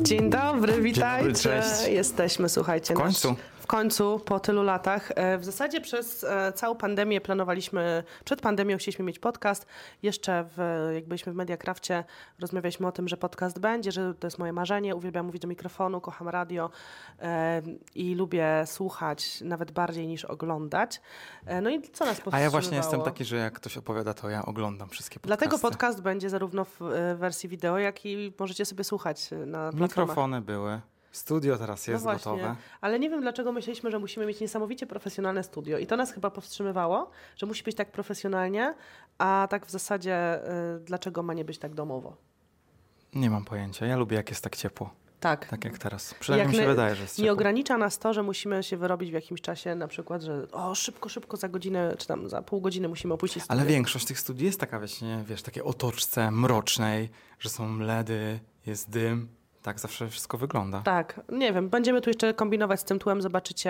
Dzień dobry, witajcie. dobry, cześć. Jesteśmy, słuchajcie. W końcu. Nasz, w końcu, po tylu latach. E, W zasadzie przez e, całą pandemię planowaliśmy, przed pandemią chcieliśmy mieć podcast. Jeszcze w, jak byliśmy w Mediacrafcie, rozmawialiśmy o tym, że podcast będzie, że to jest moje marzenie. Uwielbiam mówić do mikrofonu, kocham radio e, i lubię słuchać nawet bardziej niż oglądać. No i co nas A ja właśnie jestem taki, że jak ktoś opowiada, to ja oglądam wszystkie podcasty. Dlatego podcast będzie zarówno w wersji wideo, jak i możecie sobie słuchać na platformach. Mikrofony były. Studio teraz jest no właśnie, gotowe. ale nie wiem dlaczego myśleliśmy, że musimy mieć niesamowicie profesjonalne studio i to nas chyba powstrzymywało, że musi być tak profesjonalnie, a tak w zasadzie y, dlaczego ma nie być tak domowo? Nie mam pojęcia. Ja lubię, jak jest tak ciepło. Tak. Tak jak teraz. Przynajmniej mi się nie- wydaje, że jest Nie ciepło. ogranicza nas to, że musimy się wyrobić w jakimś czasie, na przykład, że o szybko, szybko za godzinę, czy tam za pół godziny musimy opuścić studio. Ale większość tych studiów jest taka, właśnie, wiesz, takie otoczce mrocznej, że są LEDy, jest dym. Tak zawsze wszystko wygląda. Tak, nie wiem, będziemy tu jeszcze kombinować z tym tłem, zobaczycie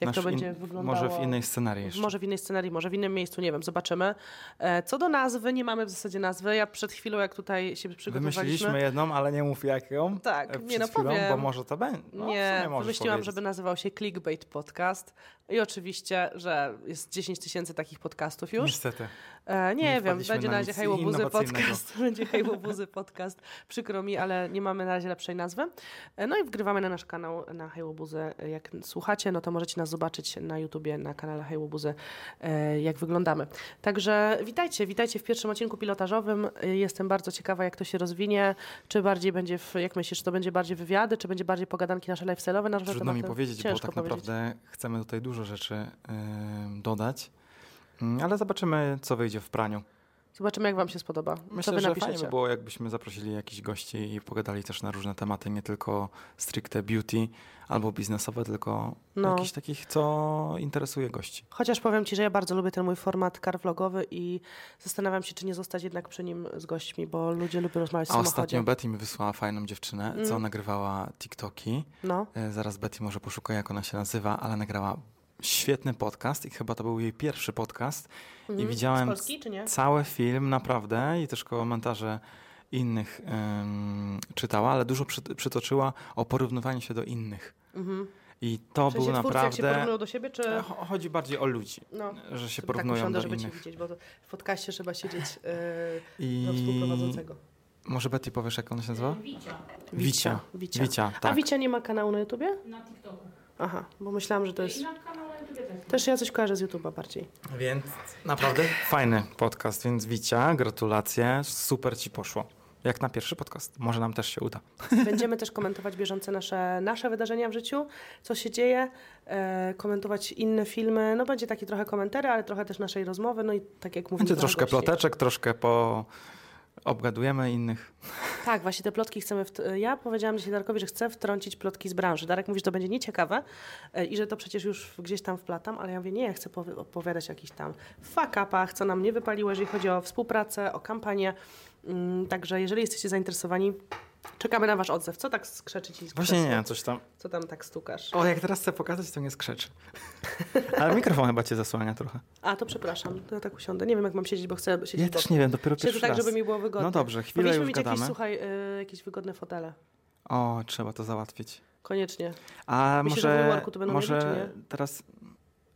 jak Nasz to będzie in- wyglądało. Może w innej scenarii jeszcze. Może w innej scenarii, może w innym miejscu, nie wiem, zobaczymy. E, Co do nazwy, nie mamy w zasadzie nazwy. Ja przed chwilą, jak tutaj się przygotowaliśmy... Wymyśliliśmy jedną, ale nie mów jaką. Tak, e, nie no, chwilą, powiem. Bo może to będzie. No, nie, wymyśliłam, powiedzieć. żeby nazywał się Clickbait Podcast. I oczywiście, że jest 10 tysięcy takich podcastów już. Niestety. E, nie, Nie wiem, będzie na razie Hejłobuzy. Podcast. Będzie Hejłobuzy Podcast. Przykro mi, ale nie mamy na razie lepszej nazwy. E, no i wgrywamy na nasz kanał na Hejłobuzy. Jak słuchacie, no to możecie nas zobaczyć na YouTubie, na kanale Hejłobuzy, e, jak wyglądamy. Także witajcie, witajcie w pierwszym odcinku pilotażowym. E, Jestem bardzo ciekawa, jak to się rozwinie. Czy bardziej będzie, w, jak myślisz, czy to będzie bardziej wywiady, czy będzie bardziej pogadanki nasze lifestyle'owe na różne Trudno mi tematy? powiedzieć, bo Ciężko tak powiedzieć. naprawdę chcemy tutaj dużo rzeczy dodać. Mm, Ale zobaczymy, co wyjdzie w praniu. Zobaczymy, jak wam się spodoba. co Myślę, że napiszecie. fajnie by było, jakbyśmy zaprosili jakichś gości i pogadali też na różne tematy, nie tylko stricte beauty albo biznesowe, tylko No. jakichś takich, co interesuje gości. Chociaż powiem Ci, że ja bardzo lubię ten mój format car vlogowy i zastanawiam się, czy nie zostać jednak przy nim z gośćmi, bo ludzie lubią rozmawiać w A samochodzie. ostatnio Betty mi wysłała fajną dziewczynę, co Mm. nagrywała TikToki. No, E, Zaraz Betty może poszuka, jak ona się nazywa, ale nagrała świetny podcast i chyba to był jej pierwszy podcast. I Mhm. widziałem Polski, cały film, naprawdę, i też komentarze innych em, czytała, ale dużo przy, przytoczyła o porównywaniu się do innych. Mhm. I to W sensie był twórcy, jak się naprawdę. porównują do siebie, czy... Cho- Chodzi bardziej o ludzi, No, że się tak porównują usiądę, do żeby Cię innych. widzieć, bo to w podcaście trzeba siedzieć yy, I do współprowadzącego. może Betty powiesz, jak ona się nazywa? Wicia Wicia. Wicia. Wicia, A tak. Wicia nie ma kanału na YouTubie? na TikToku. Aha, bo myślałam, że to jest... I na kanale na YouTubie też. Też ja coś kojarzę z YouTube'a bardziej. Więc naprawdę fajny podcast, więc Wicia, gratulacje, super ci poszło. Jak na pierwszy podcast. Może nam też się uda. Będziemy też komentować bieżące nasze, nasze wydarzenia w życiu, co się dzieje, e, komentować inne filmy. No będzie taki trochę komentary, ale trochę też naszej rozmowy. No i tak jak mówię, Będzie troszkę ploteczek, troszkę po... obgadujemy innych. Tak, właśnie te plotki chcemy. Ja powiedziałam dzisiaj Darkowi, że chcę wtrącić plotki z branży. Darek mówi, że to będzie nieciekawe e, i że to przecież już gdzieś tam wplatam, ale ja mówię, nie, ja chcę opowiadać o jakichś tam fuck-upach, co nam nie wypaliło, jeżeli chodzi o współpracę, o kampanię. Mm, także jeżeli jesteście zainteresowani, czekamy na wasz odzew. Co tak skrzeczy ci z Właśnie nie, coś tam. Co tam tak stukasz? O, jak teraz chcę pokazać, to nie skrzeczy. Ale mikrofon chyba cię zasłania trochę. A, to przepraszam, to ja tak usiądę. Nie wiem, jak mam siedzieć, bo chcę siedzieć Ja też nie wiem, dopiero Siedzę pierwszy tak, raz. żeby mi było wygodnie. No dobrze, chwilę Powinniśmy już mieć gadamy. jakieś, słuchaj, y, jakieś wygodne fotele. O, trzeba to załatwić. Koniecznie. A Myślisz, że w może, WeWorku to będą może mieli, teraz,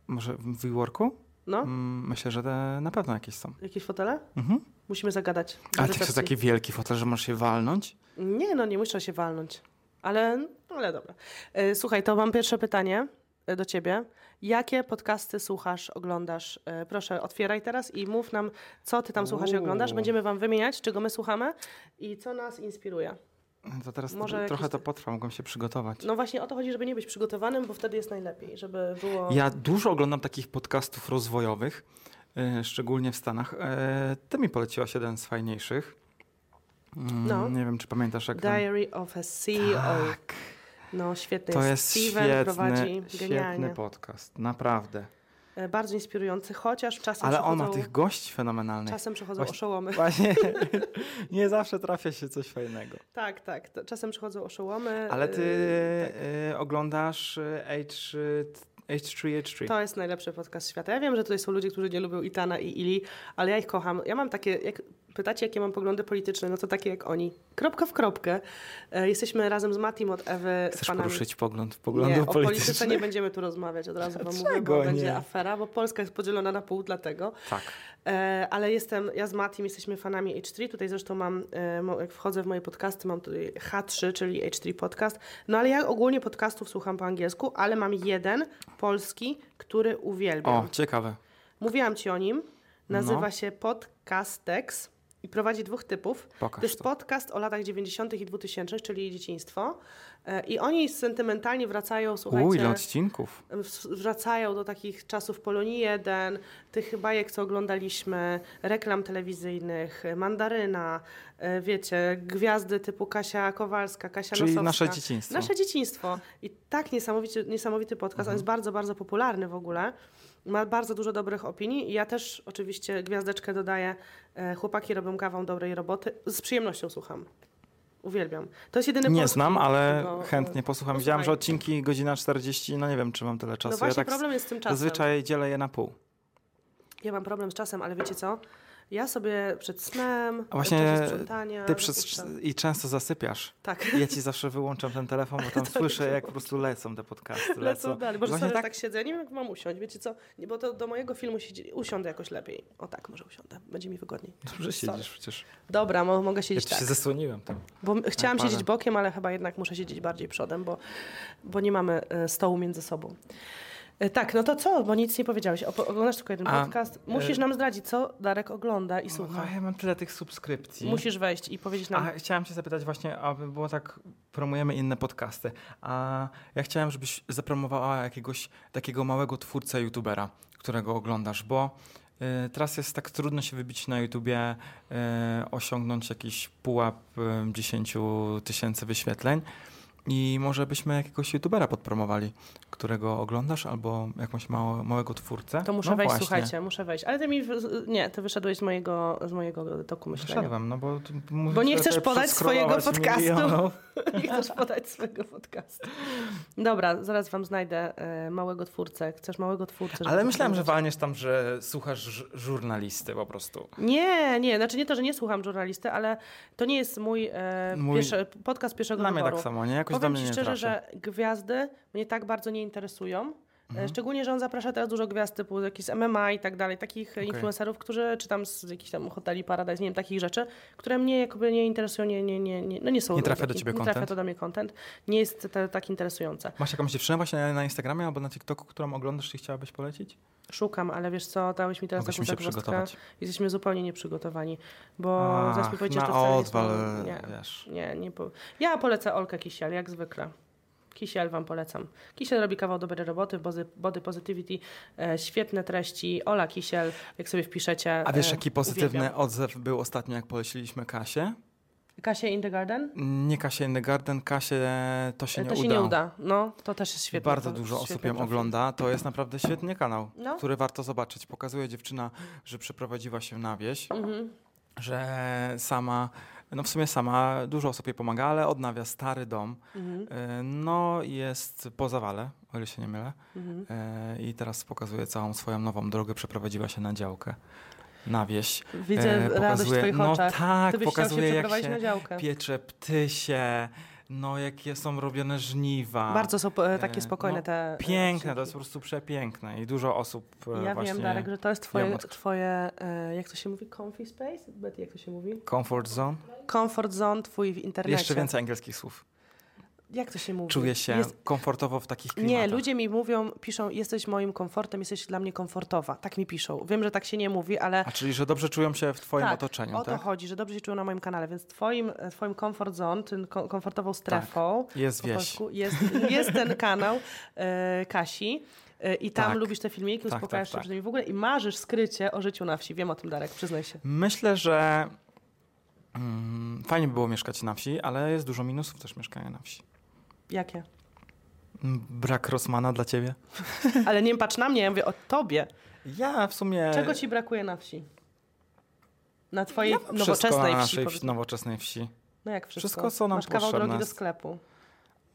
może w WeWorku? No, Mm, myślę, że te na pewno jakieś są. jakieś fotele? Mhm. Musimy zagadać. Ale ty chcesz taki wielki fotel, że możesz się walnąć? Nie, no nie muszę się walnąć. Ale, ale dobra. E, Słuchaj, to mam pierwsze pytanie e, do ciebie. Jakie podcasty słuchasz, oglądasz? E, Proszę, otwieraj teraz i mów nam, co ty tam słuchasz i Uuu. oglądasz. Będziemy wam wymieniać, czego my słuchamy i co nas inspiruje. To teraz Może trochę jakieś- to potrwa, mogłem się przygotować. No właśnie o to chodzi, żeby nie być przygotowanym, bo wtedy jest najlepiej, żeby było... Ja dużo oglądam takich podcastów rozwojowych, szczególnie w Stanach. E, ty mi poleciłaś jeden z fajniejszych. Mm, No. Nie wiem, czy pamiętasz jak tam... Diary of a CEO. Tak, No świetny to jest. Steven świetny, prowadzi świetny genialnie. podcast, naprawdę. E, Bardzo inspirujący, chociaż czasem Ale on ma tych gości fenomenalnych. czasem przychodzą Właśnie- oszołomy. Właśnie nie zawsze trafia się coś fajnego. Tak, tak. Czasem przychodzą oszołomy. Ale ty e, tak. e, oglądasz e, H, H3, H3. To jest najlepszy podcast świata. Ja wiem, że tutaj są ludzie, którzy nie lubią Itana i Ili, ale ja ich kocham. Ja mam takie, jak pytacie, jakie mam poglądy polityczne, no to takie jak oni. Kropka w kropkę. E, jesteśmy razem z Matim od Ewy Chcesz fanami. poruszyć pogląd Nie, poglądów o polityce nie będziemy tu rozmawiać, od razu wam mówię, bo będzie nie? afera, bo Polska jest podzielona na pół, dlatego. Tak. E, ale jestem, ja z Matim jesteśmy fanami H3, tutaj zresztą mam, e, jak wchodzę w moje podcasty, mam tutaj H3, czyli H3 Podcast, no ale ja ogólnie podcastów słucham po angielsku, ale mam jeden polski, który uwielbiam. O, ciekawe. Mówiłam ci o nim, nazywa No. się Podcastex i prowadzi dwóch typów. Pokaż to jest to. podcast o latach 90. i 2000, czyli dzieciństwo. E, I oni sentymentalnie wracają, słuchajcie... U, ile odcinków? wracają do takich czasów Polonii 1, tych bajek, co oglądaliśmy, reklam telewizyjnych, mandaryna, e, wiecie, gwiazdy typu Kasia Kowalska, Kasia Czyli Nosowska. nasze dzieciństwo. Nasze dzieciństwo. I tak niesamowity, niesamowity podcast. Mhm. On jest bardzo, bardzo popularny w ogóle. Ma bardzo dużo dobrych opinii i ja też oczywiście gwiazdeczkę dodaję. E, Chłopaki robią kawał dobrej roboty. Z przyjemnością słucham. Uwielbiam. To jest jedyny Nie znam, ale chętnie posłucham. Widziałam, że odcinki godzina 40, no nie wiem, czy mam tyle czasu. No właśnie ja tak problem jest z tym czasem. zazwyczaj dzielę je na pół. Ja mam problem z czasem, ale wiecie co? Ja sobie przed snem, A właśnie. Ty przez... i często zasypiasz. Tak. Ja ci zawsze wyłączam ten telefon, bo tam słyszę, jak po prostu lecą te podcasty. Lecą, Lecą dalej. Może sobie tak tak siedzę, nie wiem jak mam usiąść, wiecie co? Bo to do mojego filmu siedzi... usiądę jakoś lepiej. O tak, może usiądę, będzie mi wygodniej. Dobrze Sorry. siedzisz przecież. Dobra, mo mogę Ja siedzieć ci tak. się zasłoniłem tam. Bo chciałam parę. siedzieć bokiem, ale chyba jednak muszę siedzieć bardziej przodem, bo, bo nie mamy e, stołu między sobą. E, Tak, no to co? Bo nic nie powiedziałeś. Oglądasz tylko jeden A, podcast. Musisz e, nam zdradzić, co Darek ogląda i No, słucha. ja mam tyle tych subskrypcji. Musisz wejść i powiedzieć nam. A chciałem cię zapytać właśnie, aby było tak, promujemy inne podcasty. A ja chciałem, żebyś zapromowała jakiegoś takiego małego twórcę youtubera, którego oglądasz, bo y, teraz jest tak trudno się wybić na YouTubie, y, osiągnąć jakiś pułap y, 10 tysięcy wyświetleń. I może byśmy jakiegoś youtubera podpromowali, którego oglądasz, albo jakąś mało, małego twórcę. To muszę no wejść, właśnie. słuchajcie, muszę wejść. Ale ty mi. w- Nie, ty wyszedłeś z mojego, z mojego toku myślenia. Wyszedłem, no bo... mówisz, Bo nie chcesz podać swojego podcastu. milionów. Nie chcesz podać swojego podcastu. Dobra, zaraz wam znajdę e, małego twórcę. Chcesz małego twórcę? Ale myślałem, że walniesz tam, że słuchasz żurnalisty po prostu. Nie, nie, znaczy nie to, że nie słucham żurnalisty, ale to nie jest mój, e, Mój- podcast pierwszego Dla mnie tak samo, nie? Jakoś Powiem ci szczerze, że gwiazdy mnie tak bardzo nie interesują. Mhm. E, Szczególnie, że on zaprasza teraz dużo gwiazd typu jakieś z MMA i tak dalej, takich Okej. influencerów, którzy, czy tam z jakichś tam hoteli Paradise, nie wiem, takich rzeczy, które mnie jakoby nie interesują, nie, nie, nie, nie, no nie są... Nie trafia do taki- ciebie Nie trafia content? to do mnie content. Nie jest tak interesujące. Masz jakąś dziewczynę właśnie na, na Instagramie albo na TikToku, którą oglądasz i chciałabyś polecić? Szukam, ale wiesz co, dałeś mi teraz Mogłeś taką zagwozdkę. Jesteśmy zupełnie nieprzygotowani, bo zaraz mi Ach, powiedzieć, że to wcale nie odwal, nie. wiesz. Nie, nie po... Ja polecę Olkę Kisiel, jak zwykle. Kisiel wam polecam. Kisiel robi kawał dobrej roboty, body, positivity, e, świetne treści. Ola Kisiel, jak sobie wpiszecie. A wiesz, e, jaki pozytywny uwielbiam. odzew był ostatnio, jak poleciliśmy Kasię? Kasia in the Garden? Nie Kasię in the Garden, Kasię to się E, nie to uda. się nie uda. No, to też jest świetne. Bardzo to dużo osób ją profil. ogląda. To jest naprawdę świetny kanał, No. który warto zobaczyć. Pokazuje dziewczyna, że przeprowadziła się na wieś, Mhm. że sama, no w sumie sama, dużo osób jej pomaga, ale odnawia stary dom. Mhm. E, No jest po zawale, o ile się nie mylę. Mhm. E, I teraz pokazuje całą swoją nową drogę. Przeprowadziła się na działkę, na wieś. Widzę E, radość w pokazuje- twoich no oczach. tak, Ty chciał się pokazuje jak się na działkę. piecze ptysie, no jakie są robione żniwa. Bardzo są e, takie E, spokojne no, te e, Piękne, to jest po prostu przepiękne i dużo osób e, Ja wiem, Darek, że to jest twoje, od- twoje jak to się mówi, comfy space? Betty, jak to się mówi? Comfort zone. Comfort zone twój w internecie. Jeszcze więcej angielskich słów. Jak to się mówi? Czuję się Jest, komfortowo w takich klimatach. nie, ludzie mi mówią, piszą, jesteś moim komfortem, jesteś dla mnie komfortowa. Tak mi piszą. Wiem, że tak się nie mówi, ale A czyli, że dobrze czują się w twoim tak, otoczeniu, o to tak? chodzi, że dobrze się czują na moim kanale, więc twoim, e, twoim comfort zone, tym ko- komfortową strefą Jest po wieś. jest, jest ten kanał e, Kasi. e, I tam Tak. lubisz te filmiki, Tak, uspokajasz tak, się tak. przed nimi w ogóle i marzysz skrycie o życiu na wsi. Wiem o tym, Darek, przyznaj się. Myślę, że mm, fajnie by było mieszkać na wsi, ale jest dużo minusów też mieszkania na wsi. Jakie? Brak Rosmana dla ciebie? Ale nie patrz na mnie, ja mówię o tobie. Ja w sumie... Czego ci brakuje na wsi? Na twojej ja nowoczesnej na wsi. wsi, nowoczesnej wsi. No jak wszystko? Wszystko, co nam Masz kawał potrzebne drogi do sklepu.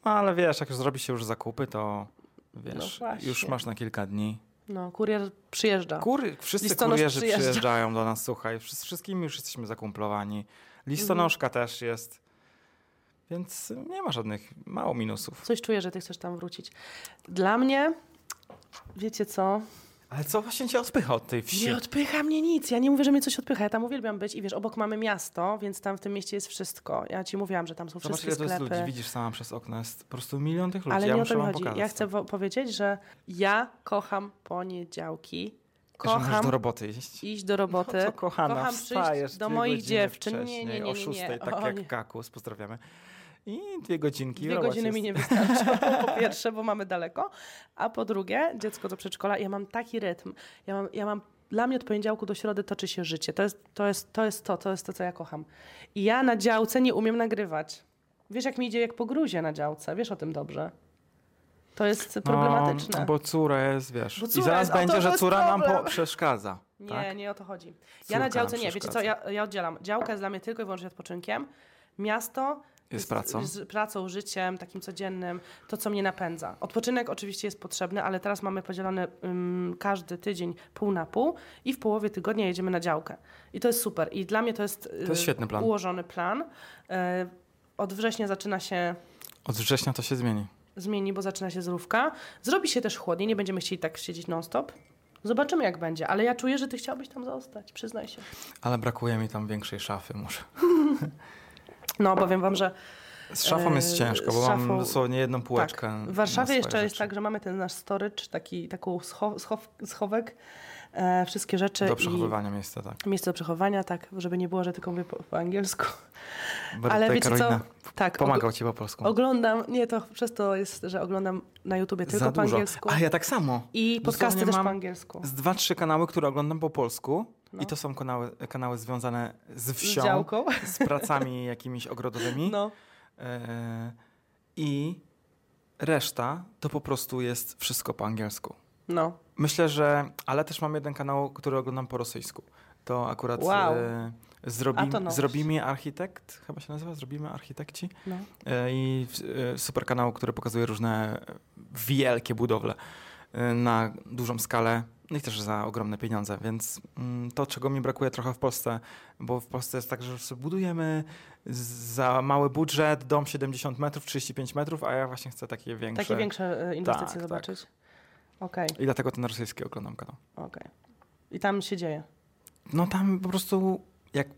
No, ale wiesz, jak już zrobi się już zakupy, to wiesz, właśnie. już masz na kilka dni. No, kurier przyjeżdża. Kury, wszyscy Listonosz kurierzy przyjeżdża. przyjeżdżają do nas, słuchaj, z wszystkimi już jesteśmy zakumplowani. Listonoszka Mhm. też jest. Więc nie ma żadnych, mało minusów. Coś czuję, że ty chcesz tam wrócić. Dla mnie, wiecie co? Ale co właśnie cię odpycha od tej wsi? Nie odpycha mnie nic. Ja nie mówię, że mnie coś odpycha. Ja tam uwielbiam być i wiesz, obok mamy miasto, więc tam w tym mieście jest wszystko. Ja ci mówiłam, że tam są Zobacz, wszystkie ile to jest sklepy. ludzi. Widzisz sama przez okno, jest po prostu milion tych ludzi. Ale ja nie o to mi chodzi. Ja to. chcę wo- powiedzieć, że ja kocham poniedziałki. Że Kocham do roboty iść. iść do roboty. No to kochana, Kocham przyjść do moich dziewczyn. Nie, nie, nie, o nie, nie. szóstej, tak O, jak nie. Kakus, pozdrawiamy. I dwie godzinki. Dwie godziny mi nie wystarczą, po pierwsze, bo mamy daleko, a po drugie, dziecko do przedszkola, ja mam taki rytm, ja mam, ja mam dla mnie od poniedziałku do środy toczy się życie. To jest to, jest, to, jest to, to jest to, co ja kocham. I ja na działce nie umiem nagrywać. Wiesz, jak mi idzie jak po gruzie na działce, wiesz o tym dobrze. To jest problematyczne. No, bo cura jest, wiesz. Bo I córa zaraz jest- będzie, że jest cura nam problem. przeszkadza. Nie, tak? nie o to chodzi. Ja Córka na działce nie, wiecie co, ja, ja oddzielam. Działka jest dla mnie tylko i wyłącznie odpoczynkiem. Miasto z- pracą. Z pracą, życiem, takim codziennym, to co mnie napędza. Odpoczynek oczywiście jest potrzebny, ale teraz mamy podzielony ym, każdy tydzień pół na pół i w połowie tygodnia jedziemy na działkę. I to jest super. I dla mnie to jest, y, jest świetny plan. ułożony plan. Y, od września zaczyna się Od września to się zmieni. zmieni, bo zaczyna się zrówka. Zrobi się też chłodniej, nie będziemy chcieli tak siedzieć non-stop. Zobaczymy jak będzie, ale ja czuję, że ty chciałbyś tam zostać, przyznaj się. Ale brakuje mi tam większej szafy może. No, powiem wam, że Z szafą jest Eee, ciężko, bo z mam szafą- dosłownie jedną półeczkę. tak. W Warszawie jeszcze jest rzeczy. tak, że mamy ten nasz storage, taki, taką scho, schow, schowek, e, wszystkie rzeczy Do przechowywania miejsca, tak. i miejsce do przechowania, tak, żeby nie było, że tylko mówię po, po angielsku. Bo Ale wiecie co? Karolina Tak, og- pomagał ci po polsku. oglądam, nie, to przez to jest, że oglądam na YouTubie tylko Za po dużo. angielsku. A ja tak samo. I podcasty też po angielsku. Z dwa, trzy kanały, które oglądam po polsku. No. I to są kanały, kanały związane z Z wsią, działką. z pracami jakimiś ogrodowymi. No. E, I reszta to po prostu jest wszystko po angielsku. No. Myślę, że. Ale też mam jeden kanał, który oglądam po rosyjsku. To akurat Wow. e, zrobi, to. Zrobimy Architekt, chyba się nazywa, Zrobimy Architekci. no. E, I e, super kanał, który pokazuje różne wielkie budowle e, na dużą skalę. No i też za ogromne pieniądze, więc mm, to, czego mi brakuje trochę w Polsce, bo w Polsce jest tak, że budujemy za mały budżet, dom 70 metrów, 35 metrów, a ja właśnie chcę takie większe. Takie większe e, inwestycje Tak, tak. zobaczyć. Okej, I dlatego ten rosyjski oglądam kanał. okej. I tam się dzieje. No tam po prostu, jak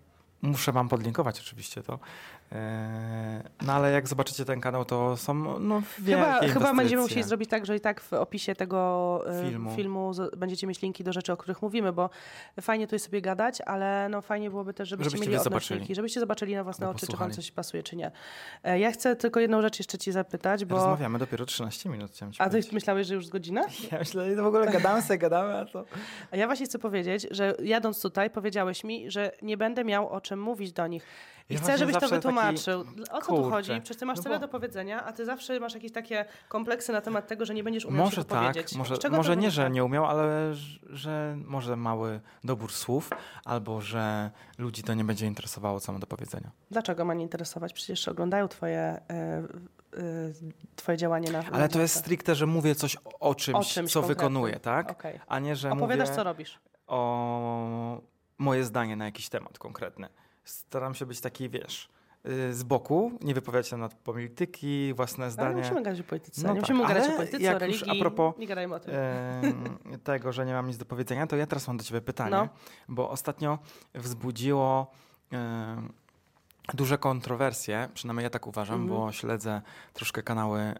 muszę wam podlinkować oczywiście to, no ale jak zobaczycie ten kanał, to są no, wielkie Chyba, chyba będziemy musieli zrobić tak, że i tak w opisie tego e, Filmu. filmu, będziecie mieć linki do rzeczy, o których mówimy, bo fajnie tu jest sobie gadać, ale no fajnie byłoby też, żebyście, Żebyście mieli odnośniki, zobaczyli. żebyście zobaczyli na własne Albo oczy, czy wam coś pasuje, czy nie. E, Ja chcę tylko jedną rzecz jeszcze ci zapytać, bo... Rozmawiamy dopiero 13 minut, chciałem ci A ty myślałeś, że już z godzinę? Ja myślę, że w ogóle gadamy sobie, gadamy, a to... A ja właśnie chcę powiedzieć, że jadąc tutaj powiedziałeś mi, że nie będę miał o czym mówić do nich. I Ja chcę, żebyś to wytłumaczył. O co tu kurczę, chodzi? Przecież ty masz no tyle bo- do powiedzenia, a ty zawsze masz jakieś takie kompleksy na temat tego, że nie będziesz umiał Może się tak, wypowiedzieć. może, czego może nie, że nie umiał, ale że, że może mały dobór słów, albo że ludzi to nie będzie interesowało, co mam do powiedzenia. Dlaczego ma nie interesować? Przecież oglądają twoje, e, twoje działanie na Ale to jest stricte, że mówię coś o, czymś, O czymś co wykonuję, tak? Okej. A nie, że Opowiadasz, mówię co robisz. o moje zdanie na jakiś temat konkretny. Staram się być taki, wiesz, y, z boku, nie wypowiadać się na polityki, własne Ale zdanie. nie musimy gadać o polityce. No nie tak, musimy gadać ale o polityce, jak o już religii. a propos, nie gadajmy o tym. em, tego, że nie mam nic do powiedzenia, to ja teraz mam do ciebie pytanie, No. bo ostatnio wzbudziło em, duże kontrowersje, przynajmniej ja tak uważam, Mhm. bo śledzę troszkę kanały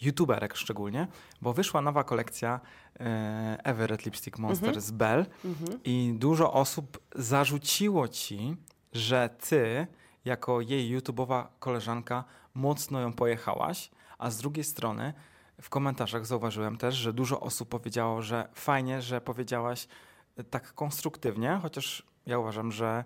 youtuberek szczególnie, bo wyszła nowa kolekcja e, Everett Lipstick Monster Mhm. z Bell Mhm. i dużo osób zarzuciło ci, że ty, jako jej YouTube'owa koleżanka, mocno ją pojechałaś, a z drugiej strony w komentarzach zauważyłem też, że dużo osób powiedziało, że fajnie, że powiedziałaś e, tak konstruktywnie, chociaż ja uważam, że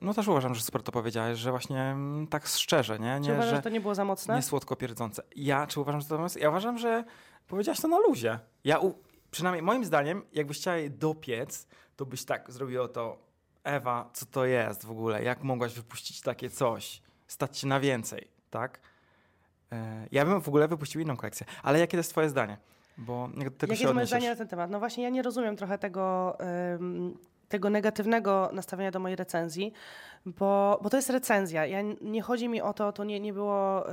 no też uważam, że super to powiedziałaś, że właśnie mm, tak szczerze, nie? Czy nie uważasz, że że to nie było za mocne? nie słodko pierdzące. Ja, czy uważam, że to jest? Ja uważam, że powiedziałaś to na luzie. Ja, u, przynajmniej moim zdaniem, jakbyś chciała jej dopiec, to byś tak zrobiło to, Ewa, co to jest w ogóle? Jak mogłaś wypuścić takie coś? Stać się na więcej, tak? E, ja bym w ogóle wypuścił inną kolekcję. Ale jakie to jest twoje zdanie? Bo jak do tego Jakie jest moje zdanie na ten temat? No właśnie ja nie rozumiem trochę tego, ym, tego negatywnego nastawienia do mojej recenzji, bo, bo to jest recenzja. Ja, nie chodzi mi o to, to nie, nie było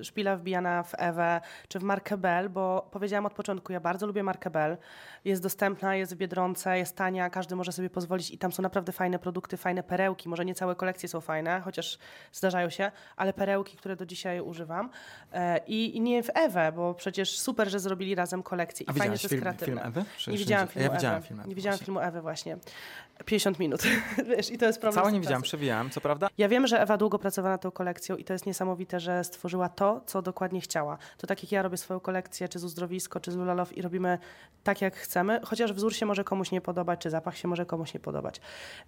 y, szpila wbijana w Ewę czy w markę Bell, bo powiedziałam od początku, ja bardzo lubię markę Bell. Jest dostępna, jest w Biedronce, jest tania, każdy może sobie pozwolić i tam są naprawdę fajne produkty, fajne perełki. Może nie całe kolekcje są fajne, chociaż zdarzają się, ale perełki, które do dzisiaj używam. E, I, nie w Ewę, bo przecież super, że zrobili razem kolekcję i A fajnie, że jest film, kreatywne. film Ewy? Nie widziałam filmu Ja Ewy. film Ewy Nie widziałam właśnie. filmu Ewy właśnie. 50 minut. Wiesz, i to jest problem. Całe nie czasem. przewijałem, co prawda? Ja wiem, że Ewa długo pracowała nad tą kolekcją i to jest niesamowite, że stworzyła to, co dokładnie chciała. To tak jak ja robię swoją kolekcję, czy z Uzdrowisko, czy z Lulalow i robimy tak, jak chcemy, chociaż wzór się może komuś nie podobać, czy zapach się może komuś nie podobać.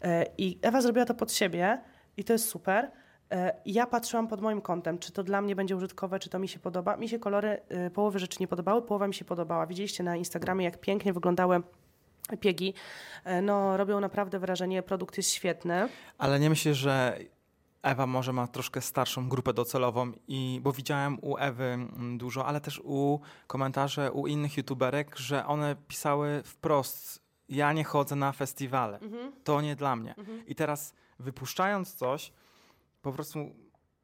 E, I Ewa zrobiła to pod siebie i to jest super. E, Ja patrzyłam pod moim kątem, czy to dla mnie będzie użytkowe, czy to mi się podoba. Mi się kolory y, połowy rzeczy nie podobały, połowa mi się podobała. Widzieliście na Instagramie, jak pięknie wyglądały piegi. E, No, robią naprawdę wrażenie, produkt jest świetny. Ale nie myślisz, że Ewa może ma troszkę starszą grupę docelową i bo widziałem u Ewy mm, dużo, ale też u komentarze u innych youtuberek, że one pisały wprost ja nie chodzę na festiwale. Mhm. To nie dla mnie. Mhm. I teraz wypuszczając coś, po prostu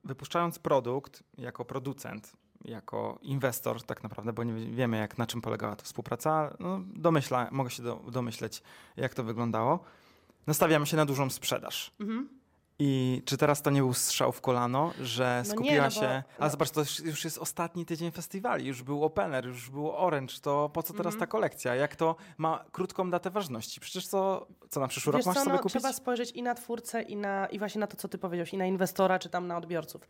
wypuszczając produkt jako producent, jako inwestor tak naprawdę, bo nie wie- wiemy jak na czym polegała ta współpraca, no domyśla, mogę się do, domyśleć jak to wyglądało. Nastawiamy się na dużą sprzedaż. Mhm. I czy teraz to nie był strzał w kolano, że No nie, skupiła no bo- się. no- A zobacz, to już- jest ostatni tydzień festiwali, już był Opener, już było Orange, to po co teraz Mhm. ta kolekcja? Jak to ma krótką datę ważności? Przecież co, co na przyszły Wiesz rok masz co, sobie no, kupić? trzeba spojrzeć i na twórcę, i, na, i właśnie na to, co ty powiedziałeś, i na inwestora, czy tam na odbiorców.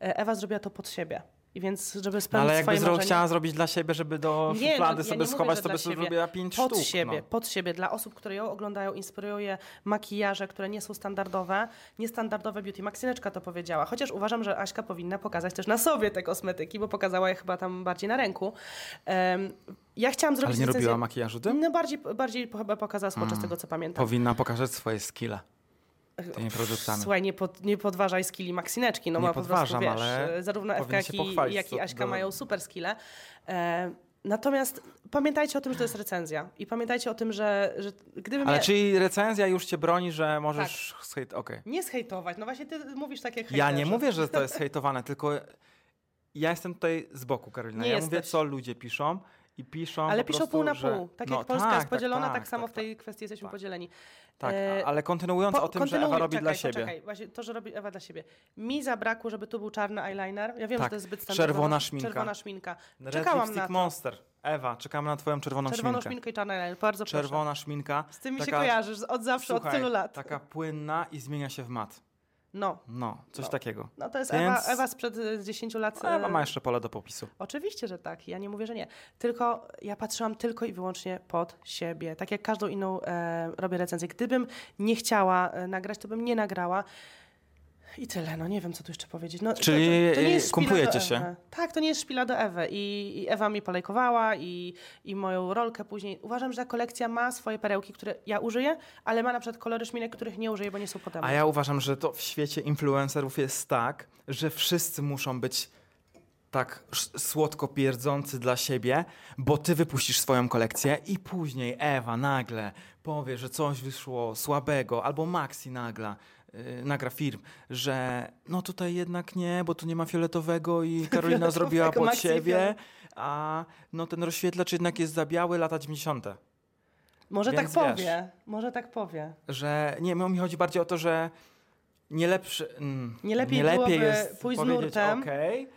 E, Ewa zrobiła to pod siebie. I więc, żeby No, spełnić ale jakby swoje zro, chciała zrobić dla siebie, żeby do Nie, no, szuflady ja sobie nie mówię, schować, że to by sobie zrobiła pięć pod sztuk. siebie, No. pod siebie. Dla osób, które ją oglądają, inspirują je makijaże, które nie są standardowe, niestandardowe beauty. Maksyneczka to powiedziała. Chociaż uważam, że Aśka powinna pokazać też na sobie te kosmetyki, bo pokazała je chyba tam bardziej na ręku. Em, ja chciałam Ale zrobić nie recenzję- robiła makijażu tym? No bardziej, bardziej chyba pokazała podczas Mm. tego, co pamiętam. Powinna pokazać swoje skille tymi produktami. Słuchaj, nie, pod, nie podważaj skilli Maksineczki, no Nie ma po podważam, prostu, wiesz, ale zarówno Ewka, jak jak i Aśka do- mają super skille. E, natomiast pamiętajcie o tym, że to jest recenzja i pamiętajcie o tym, że, że gdybym Ale ja... czyli recenzja już cię broni, że możesz hejt... Okej. Nie zhejtować, no właśnie ty mówisz tak jak Ja nie mówię, że to jest hejtowane, tylko ja jestem tutaj z boku, Karolina. Nie ja mówię, jesteś. co ludzie piszą i piszą Ale piszą prostu, pół na pół. Tak no, jak Polska jest podzielona, tak, tak, samo tak, w tej kwestii jesteśmy tak. podzieleni. Tak, E, ale kontynuując Po- o tym, że Ewa kontynuuj, robi czekaj, dla siebie. Poczekaj, właśnie to, że robi Ewa dla siebie. Mi zabrakło, żeby tu był czarny eyeliner. Ja wiem, że Tak, to jest zbyt standardowo. czerwona szminka. Czerwona szminka. Czekałam na to. Monster. Ewa, czekamy na twoją czerwoną, Czerwoną szminkę. szminkę i czarny eyeliner. Bardzo proszę. Czerwona szminka. Z tym mi się kojarzysz od zawsze, Słuchaj, od tylu lat. taka płynna i zmienia się w mat. No, No, coś No. takiego. no to jest Więc- Ewa, Ewa sprzed y, 10 lat. A Ewa y, ma jeszcze pole do popisu. Oczywiście, że tak. Ja nie mówię, że nie. Tylko ja patrzyłam tylko i wyłącznie pod siebie. Tak jak każdą inną e, robię recenzję. Gdybym nie chciała e, nagrać, to bym nie nagrała. I tyle, no nie wiem, co tu jeszcze powiedzieć. No, Czyli, nie y, jest szpila kumplujecie do się? Ewy. Tak, to nie jest szpila do Ewy. I, I Ewa mi polejkowała i, i moją rolkę później. Uważam, że ta kolekcja ma swoje perełki, które ja użyję, ale ma na przykład kolory szminek, których nie użyję, bo nie są potem. A ja uważam, że to w świecie influencerów jest tak, że wszyscy muszą być tak słodko pierdzący dla siebie, bo ty wypuścisz swoją kolekcję i później Ewa nagle powie, że coś wyszło słabego, albo Maxi nagle yy, nagra film, że no tutaj jednak nie, bo tu nie ma fioletowego i Karolina zrobiła pod Maxi siebie, fiolet. a no ten rozświetlacz jednak jest za biały, lata 90. Może Więc tak wiesz. powie. Może tak powie. że nie, mi chodzi bardziej o to, że nie lepszy. Mm, Nie lepiej lepiej byłoby jest pójść z nurtem. okej,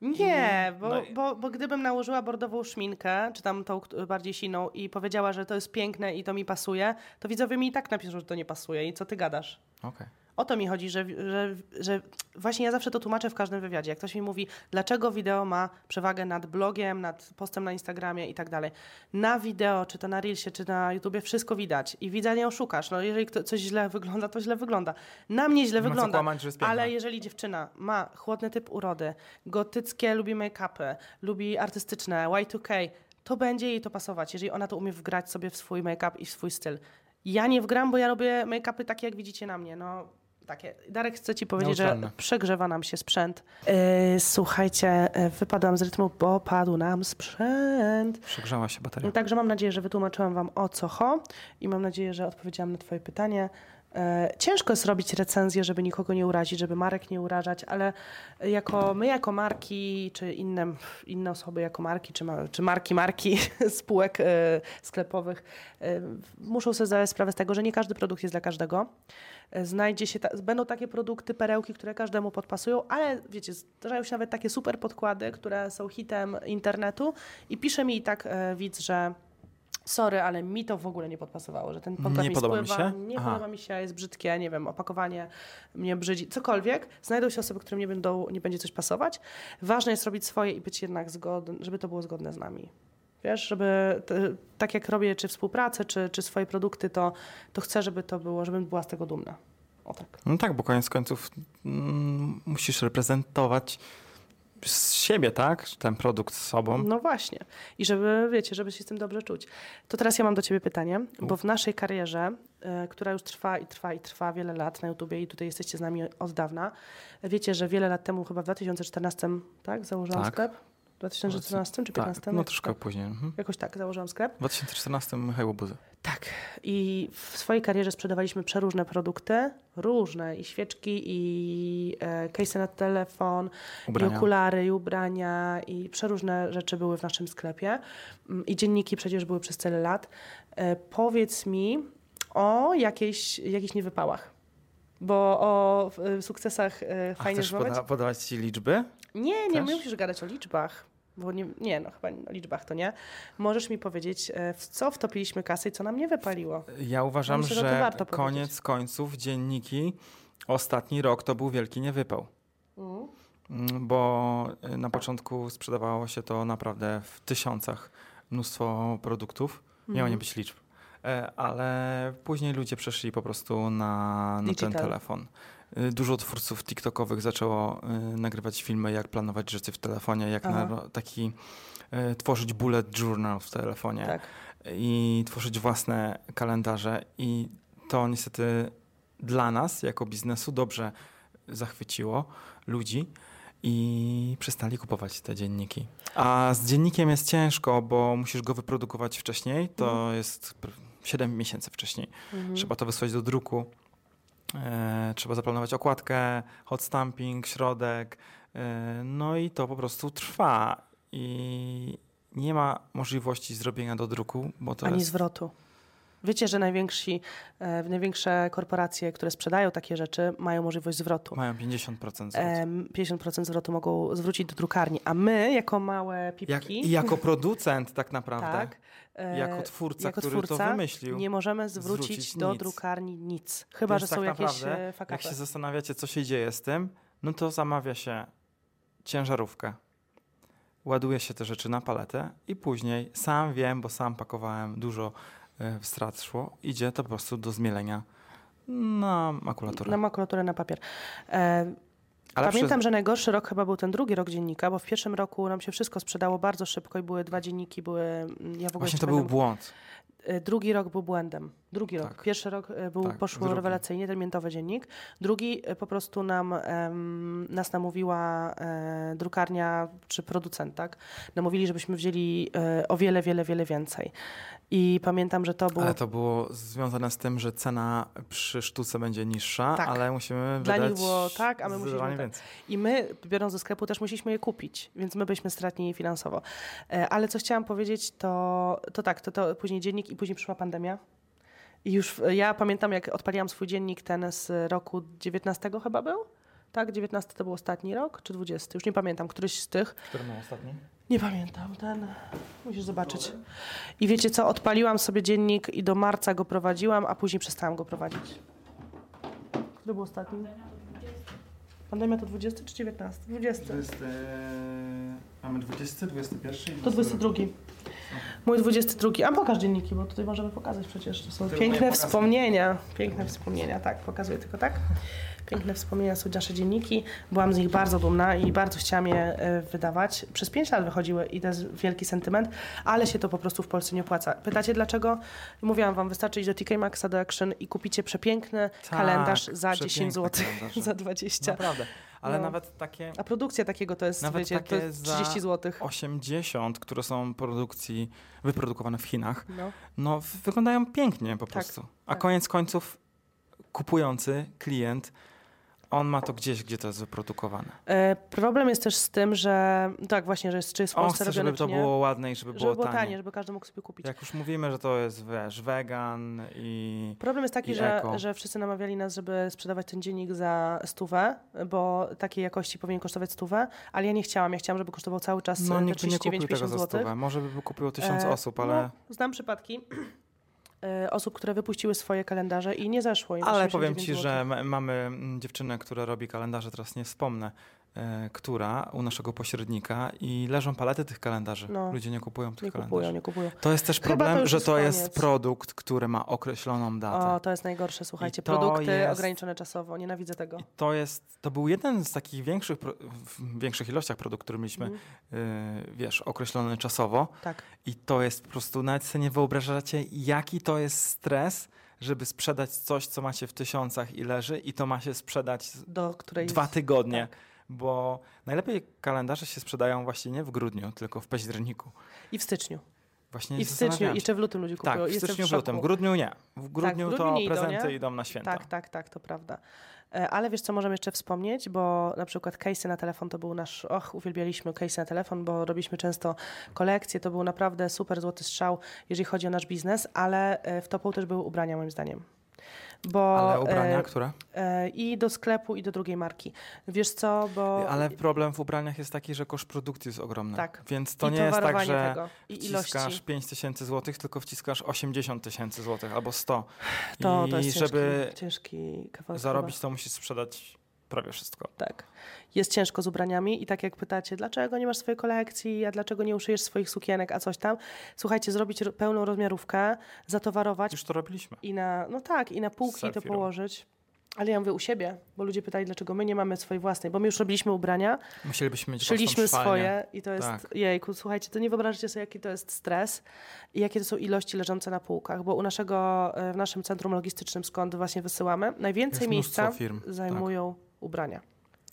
Nie, I- bo, no i- bo, bo gdybym nałożyła bordową szminkę, czy tam tą bardziej siną i powiedziała, że to jest piękne i to mi pasuje, to widzowie mi i tak napiszą, że to nie pasuje i co ty gadasz? Okej. O to mi chodzi, że, że, że właśnie ja zawsze to tłumaczę w każdym wywiadzie. Jak ktoś mi mówi, dlaczego wideo ma przewagę nad blogiem, nad postem na Instagramie i tak dalej. Na wideo, czy to na Reelsie, czy na YouTubie, wszystko widać. I widza nie oszukasz. No, jeżeli kto, coś źle wygląda, to źle wygląda. Na mnie źle Nie wygląda. kłamać, ale jeżeli dziewczyna ma chłodny typ urody, gotyckie, lubi make-upy, lubi artystyczne, Y2K, to będzie jej to pasować, jeżeli ona to umie wgrać sobie w swój make-up i w swój styl. Ja nie wgram, bo ja robię make-upy takie, jak widzicie na mnie. No, takie. Darek chce ci powiedzieć, że przegrzewa nam się sprzęt. Yy, słuchajcie, yy, wypadłam z rytmu, bo padł nam sprzęt. Przegrzała się bateria. Także mam nadzieję, że wytłumaczyłam wam o co ho i mam nadzieję, że odpowiedziałam na twoje pytanie. E, Ciężko jest robić recenzję, żeby nikogo nie urazić, żeby marek nie urażać, ale jako my jako marki, czy inne, inne osoby jako marki, czy, ma, czy marki marki spółek e, sklepowych e, muszą sobie zdawać sprawę z tego, że nie każdy produkt jest dla każdego. Znajdzie się, ta, będą takie produkty, perełki, które każdemu podpasują, ale wiecie, zdarzają się nawet takie super podkłady, które są hitem internetu i pisze mi i tak widz, że sorry, ale mi to w ogóle nie podpasowało, że ten podkład Nie mi podoba mi spływa, się? nie Aha. podoba mi się, jest brzydkie, nie wiem, opakowanie mnie brzydzi, cokolwiek. Znajdą się osoby, którym nie, będą, nie będzie coś pasować. Ważne jest robić swoje i być jednak zgodne, żeby to było zgodne z nami. Wiesz, żeby te, tak jak robię czy współpracę, czy, czy swoje produkty, to, to chcę, żeby to było, żebym była z tego dumna. O tak. No tak, bo koniec końców mm, musisz reprezentować z siebie, tak? Ten produkt z sobą. No właśnie. I żeby, wiecie, żeby się z tym dobrze czuć. To teraz ja mam do ciebie pytanie, bo w naszej karierze, e, która już trwa i trwa i trwa wiele lat na YouTubie i tutaj jesteście z nami od dawna, wiecie, że wiele lat temu, chyba w 2014, tak, założyłam Tak. sklep? W 2014 czy 2015? tak, no troszkę później. Mhm. Jakoś tak, założyłam sklep. W 2014 Michał Buzy. Tak. I w swojej karierze sprzedawaliśmy przeróżne produkty, różne, i świeczki, i e, case na telefon, i Ubrania. okulary, i ubrania, i przeróżne rzeczy były w naszym sklepie. Mm, I dzienniki przecież były przez tyle lat. E, powiedz mi o jakiejś, jakichś niewypałach. Bo o e, sukcesach e, A fajnie chcesz rozmawiać. poda- podawać ci liczby? Nie, nie, Też? nie musisz gadać o liczbach. Bo nie, nie, no chyba o liczbach to nie. Możesz mi powiedzieć, e, w co wtopiliśmy kasę i co nam nie wypaliło. Ja uważam, Myślę, że że koniec końców dzienniki, ostatni rok to był wielki niewypał. Mm, Bo y, na początku sprzedawało się to naprawdę w tysiącach mnóstwo produktów. Miało Mhm. nie być liczb. E, Ale później ludzie przeszli po prostu na, na ten telefon. Y, Dużo twórców TikTokowych zaczęło y, nagrywać filmy, jak planować rzeczy w telefonie, jak taki y, tworzyć bullet journal w telefonie Tak. i tworzyć własne kalendarze. I to niestety dla nas, jako biznesu, dobrze zachwyciło ludzi i przestali kupować te dzienniki. A z dziennikiem jest ciężko, bo musisz go wyprodukować wcześniej. To jest pr- 7 miesięcy wcześniej. Mhm. Trzeba to wysłać do druku. E, trzeba zaplanować okładkę, hot stamping, środek. E, no i to po prostu trwa. I nie ma możliwości zrobienia do druku, bo to Ani jest... zwrotu. Wiecie, że najwięksi, e, największe korporacje, które sprzedają takie rzeczy, mają możliwość zwrotu. Mają 50% zwrotu. Em, 50% zwrotu mogą zwrócić do drukarni, a my, jako małe pipki, Jak, I jako producent tak naprawdę, tak, e, jako twórca, jako który to twórca wymyślił, nie możemy zwrócić, zwrócić do nic. drukarni nic. Chyba, Więc że tak są jakieś naprawdę, e, jak fakapy. się zastanawiacie, co się dzieje z tym, no to zamawia się ciężarówkę, ładuje się te rzeczy na paletę i później, sam wiem, bo sam pakowałem, dużo e, w strat szło, idzie to po prostu do zmielenia na makulaturę. Na makulaturę, na papier. E, Pamiętam, że najgorszy rok chyba był ten drugi rok dziennika, bo w pierwszym roku nam się wszystko sprzedało bardzo szybko i były dwa dzienniki, były... mm, Ja w ogóle Właśnie to był pamiętam- błąd. E, Drugi rok był błędem. Drugi rok. Tak. Pierwszy rok e, był, Tak, poszło rewelacyjnie, ten miętowy dziennik. Drugi e, po prostu nam, em, nas namówiła e, drukarnia czy producent, tak? Namówili, żebyśmy wzięli e, o wiele, wiele, wiele więcej. I pamiętam, że to było... Ale to było związane z tym, że cena przy sztuce będzie niższa, Tak. ale musimy Dla nich było tak, a my musimy więcej. I my, biorąc ze sklepu, też musieliśmy je kupić, więc my byliśmy stratni finansowo. E, Ale co chciałam powiedzieć, to, to tak, to, to później dziennik i później przyszła pandemia. I już e, ja pamiętam, jak odpaliłam swój dziennik ten z roku 19 chyba był? Tak, 19 to był ostatni rok, czy 20? Już nie pamiętam, któryś z tych. Który ma ostatni? Nie pamiętam, ten. Musisz zobaczyć. I wiecie co, odpaliłam sobie dziennik i do marca go prowadziłam, a później przestałam go prowadzić. Który był ostatni? Pandemia to 20 czy 19? 20. mamy 20, 21 To 22. Mój 22. A pokaż dzienniki, bo tutaj możemy pokazać przecież. To są Ty piękne wspomnienia. Piękne wspomnienia, tak, pokazuję tylko tak. Piękne wspomnienia są nasze dzienniki. Byłam z nich bardzo dumna i bardzo chciałam je e, wydawać. Przez 5 lat wychodziły i to jest wielki sentyment, ale się to po prostu w Polsce nie opłaca. Pytacie dlaczego? Mówiłam wam, wystarczy iść do TK Maxa do Action i kupicie przepiękny Tak, kalendarz za 10 przepiękne zł, za 20. Naprawdę. Ale No. nawet takie A produkcja takiego to jest, Nawet wiecie, to takie za 30 zł. 80, które są produkcji wyprodukowane w Chinach, No. no wyglądają pięknie po prostu. A tak. koniec końców kupujący, klient, on ma to gdzieś, gdzie to jest wyprodukowane. E, problem jest też z tym, że tak właśnie, że jest, czy jest w On Polsce chce, robione, żeby to było ładne i żeby było, żeby było tanie. tanie, żeby każdy mógł sobie kupić. Jak już mówimy, że to jest wiesz, wegan i Problem jest taki, że, eko. że wszyscy namawiali nas, żeby sprzedawać ten dziennik za stówę, bo takiej jakości powinien kosztować stówę, ale ja nie chciałam. Ja chciałam, żeby kosztował cały czas no nikt by nie kupił tego 39-50 za stówę. Może by kupiło tysiąc E, osób, ale, No, znam przypadki e, osób, które wypuściły swoje kalendarze i nie zeszło im. ale powiem 69 ci, zł. że ma- mamy mm, dziewczynę, która robi kalendarze, teraz nie wspomnę, e, która u naszego pośrednika i leżą palety tych kalendarzy. No. Ludzie nie kupują tych Nie kalendarzy. kupują, nie kupują. To jest też to problem, już że jest to jest koniec. produkt, który ma określoną datę. O, to jest najgorsze, słuchajcie. to Produkty jest- ograniczone czasowo, nienawidzę tego. To jest, to był jeden z takich większych, w większych ilościach produktów, które mieliśmy, y, wiesz, określony czasowo. Tak. I to jest po prostu, nawet sobie nie wyobrażacie, jaki to jest stres, żeby sprzedać coś, co macie w tysiącach i leży i to ma się sprzedać Do której dwa tygodnie. tak. Bo najlepiej kalendarze się sprzedają właśnie nie w grudniu, tylko w październiku. I w styczniu. Właśnie I w styczniu, jeszcze w lutym ludzie kupują. Tak, w styczniu, w szoku. lutym. W grudniu nie. W grudniu, grudniu to nie idą, prezenty nie? idą na święta. Tak, tak, tak, to prawda. E, Ale wiesz, co możemy jeszcze wspomnieć, bo na przykład case'y na telefon to był nasz, och, uwielbialiśmy case'y na telefon, bo robiliśmy często kolekcje, to był naprawdę super złoty strzał, jeżeli chodzi o nasz biznes, ale e, w topu też były ubrania moim zdaniem. Bo, Ale ubrania, e, które? e, I do sklepu, i do drugiej marki. Wiesz co, bo... Ale problem w ubraniach jest taki, że koszt produkcji jest ogromny. Tak. Więc to i nie jest tak, że tego, i ilości. wciskasz 5 tysięcy złotych, tylko wciskasz 80 tysięcy złotych albo 100. To, I to jest żeby ciężki, ciężki kawałek zarobić, to musisz sprzedać prawie wszystko. Tak. Jest ciężko z ubraniami i tak jak pytacie, dlaczego nie masz swojej kolekcji, a dlaczego nie uszyjesz swoich sukienek, a coś tam. Słuchajcie, zrobić ro- pełną rozmiarówkę, zatowarować Już to robiliśmy. i na, no tak, i na półki to położyć. Ale ja mówię u siebie, bo ludzie pytali, dlaczego my nie mamy swojej własnej, bo my już robiliśmy ubrania, Musielibyśmy mieć szyliśmy swoje i to jest, Tak. jejku, słuchajcie, to nie wyobrażacie sobie, jaki to jest stres i jakie to są ilości leżące na półkach, bo u naszego, e, w naszym centrum logistycznym, skąd właśnie wysyłamy, najwięcej Jest miejsca firm, tak. Ubrania.